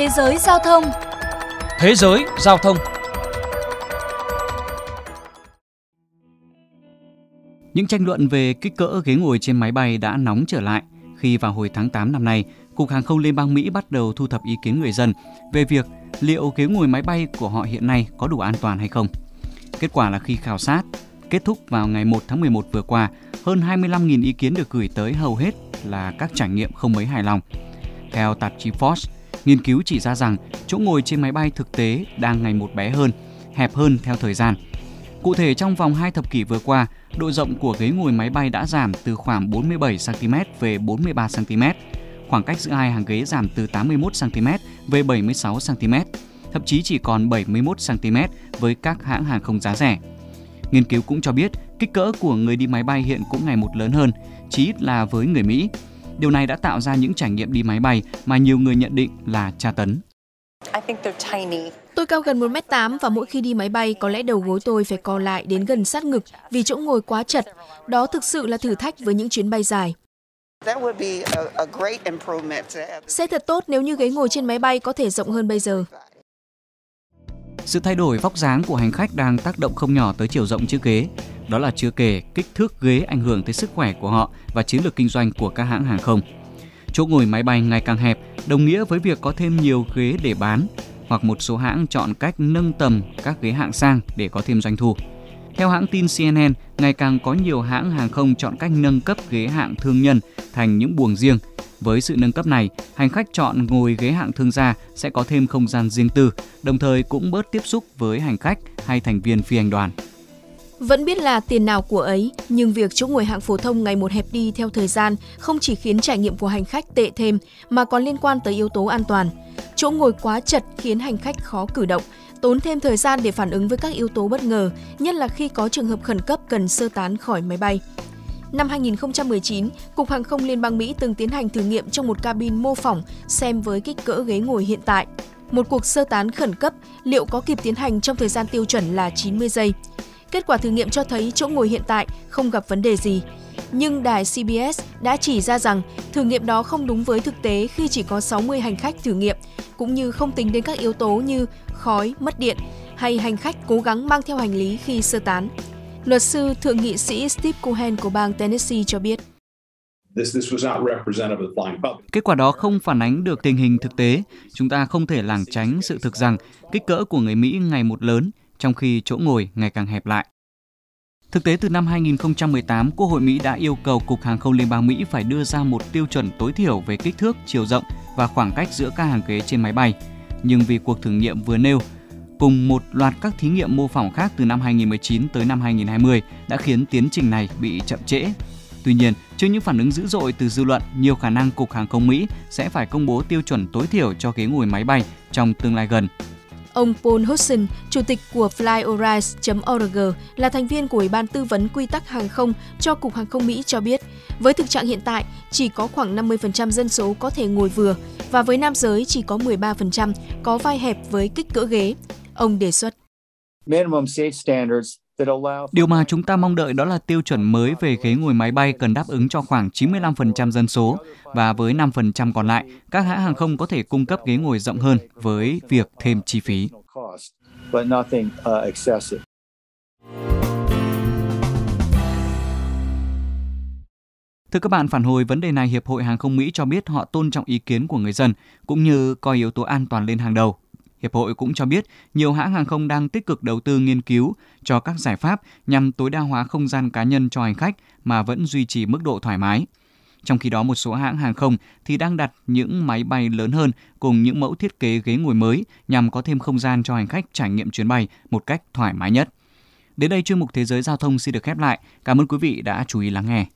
Thế giới giao thông Thế giới giao thông Những tranh luận về kích cỡ ghế ngồi trên máy bay đã nóng trở lại khi vào hồi tháng 8 năm nay, Cục Hàng không Liên bang Mỹ bắt đầu thu thập ý kiến người dân về việc liệu ghế ngồi máy bay của họ hiện nay có đủ an toàn hay không. Kết quả là khi khảo sát kết thúc vào ngày 1 tháng 11 vừa qua, hơn 25.000 ý kiến được gửi tới hầu hết là các trải nghiệm không mấy hài lòng. Theo tạp chí Forbes, nghiên cứu chỉ ra rằng chỗ ngồi trên máy bay thực tế đang ngày một bé hơn, hẹp hơn theo thời gian. Cụ thể trong vòng 2 thập kỷ vừa qua, độ rộng của ghế ngồi máy bay đã giảm từ khoảng 47 cm về 43 cm. Khoảng cách giữa hai hàng ghế giảm từ 81 cm về 76 cm, thậm chí chỉ còn 71 cm với các hãng hàng không giá rẻ. Nghiên cứu cũng cho biết kích cỡ của người đi máy bay hiện cũng ngày một lớn hơn, chí ít là với người Mỹ. Điều này đã tạo ra những trải nghiệm đi máy bay mà nhiều người nhận định là tra tấn. Tôi cao gần 1m8 và mỗi khi đi máy bay có lẽ đầu gối tôi phải co lại đến gần sát ngực vì chỗ ngồi quá chật. Đó thực sự là thử thách với những chuyến bay dài. Sẽ thật tốt nếu như ghế ngồi trên máy bay có thể rộng hơn bây giờ. Sự thay đổi vóc dáng của hành khách đang tác động không nhỏ tới chiều rộng chiếc ghế. Đó là chưa kể kích thước ghế ảnh hưởng tới sức khỏe của họ và chiến lược kinh doanh của các hãng hàng không. Chỗ ngồi máy bay ngày càng hẹp đồng nghĩa với việc có thêm nhiều ghế để bán hoặc một số hãng chọn cách nâng tầm các ghế hạng sang để có thêm doanh thu. Theo hãng tin CNN, ngày càng có nhiều hãng hàng không chọn cách nâng cấp ghế hạng thương nhân thành những buồng riêng. Với sự nâng cấp này, hành khách chọn ngồi ghế hạng thương gia sẽ có thêm không gian riêng tư, đồng thời cũng bớt tiếp xúc với hành khách hay thành viên phi hành đoàn. Vẫn biết là tiền nào của ấy, nhưng việc chỗ ngồi hạng phổ thông ngày một hẹp đi theo thời gian không chỉ khiến trải nghiệm của hành khách tệ thêm mà còn liên quan tới yếu tố an toàn. Chỗ ngồi quá chật khiến hành khách khó cử động, tốn thêm thời gian để phản ứng với các yếu tố bất ngờ, nhất là khi có trường hợp khẩn cấp cần sơ tán khỏi máy bay. Năm 2019, Cục Hàng không Liên bang Mỹ từng tiến hành thử nghiệm trong một cabin mô phỏng xem với kích cỡ ghế ngồi hiện tại. Một cuộc sơ tán khẩn cấp liệu có kịp tiến hành trong thời gian tiêu chuẩn là 90 giây. Kết quả thử nghiệm cho thấy chỗ ngồi hiện tại không gặp vấn đề gì. Nhưng đài CBS đã chỉ ra rằng thử nghiệm đó không đúng với thực tế khi chỉ có 60 hành khách thử nghiệm, cũng như không tính đến các yếu tố như khói, mất điện hay hành khách cố gắng mang theo hành lý khi sơ tán. Luật sư thượng nghị sĩ Steve Cohen của bang Tennessee cho biết. Kết quả đó không phản ánh được tình hình thực tế. Chúng ta không thể lảng tránh sự thực rằng kích cỡ của người Mỹ ngày một lớn, trong khi chỗ ngồi ngày càng hẹp lại. Thực tế từ năm 2018, Quốc hội Mỹ đã yêu cầu Cục Hàng không Liên bang Mỹ phải đưa ra một tiêu chuẩn tối thiểu về kích thước, chiều rộng và khoảng cách giữa các hàng ghế trên máy bay. Nhưng vì cuộc thử nghiệm vừa nêu, cùng một loạt các thí nghiệm mô phỏng khác từ năm 2019 tới năm 2020 đã khiến tiến trình này bị chậm trễ. Tuy nhiên, trước những phản ứng dữ dội từ dư luận, nhiều khả năng Cục Hàng không Mỹ sẽ phải công bố tiêu chuẩn tối thiểu cho ghế ngồi máy bay trong tương lai gần. Ông Paul Hudson, chủ tịch của flyorise.org, là thành viên của Ủy ban tư vấn quy tắc hàng không cho Cục Hàng không Mỹ cho biết, với thực trạng hiện tại, chỉ có khoảng 50% dân số có thể ngồi vừa và với nam giới chỉ có 13% có vai hẹp với kích cỡ ghế. Ông đề xuất. Điều mà chúng ta mong đợi đó là tiêu chuẩn mới về ghế ngồi máy bay cần đáp ứng cho khoảng 95% dân số và với 5% còn lại, các hãng hàng không có thể cung cấp ghế ngồi rộng hơn với việc thêm chi phí. Thưa các bạn, phản hồi vấn đề này, Hiệp hội Hàng không Mỹ cho biết họ tôn trọng ý kiến của người dân cũng như coi yếu tố an toàn lên hàng đầu Hiệp hội cũng cho biết nhiều hãng hàng không đang tích cực đầu tư nghiên cứu cho các giải pháp nhằm tối đa hóa không gian cá nhân cho hành khách mà vẫn duy trì mức độ thoải mái. Trong khi đó, một số hãng hàng không thì đang đặt những máy bay lớn hơn cùng những mẫu thiết kế ghế ngồi mới nhằm có thêm không gian cho hành khách trải nghiệm chuyến bay một cách thoải mái nhất. Đến đây chuyên mục Thế giới Giao thông xin được khép lại. Cảm ơn quý vị đã chú ý lắng nghe.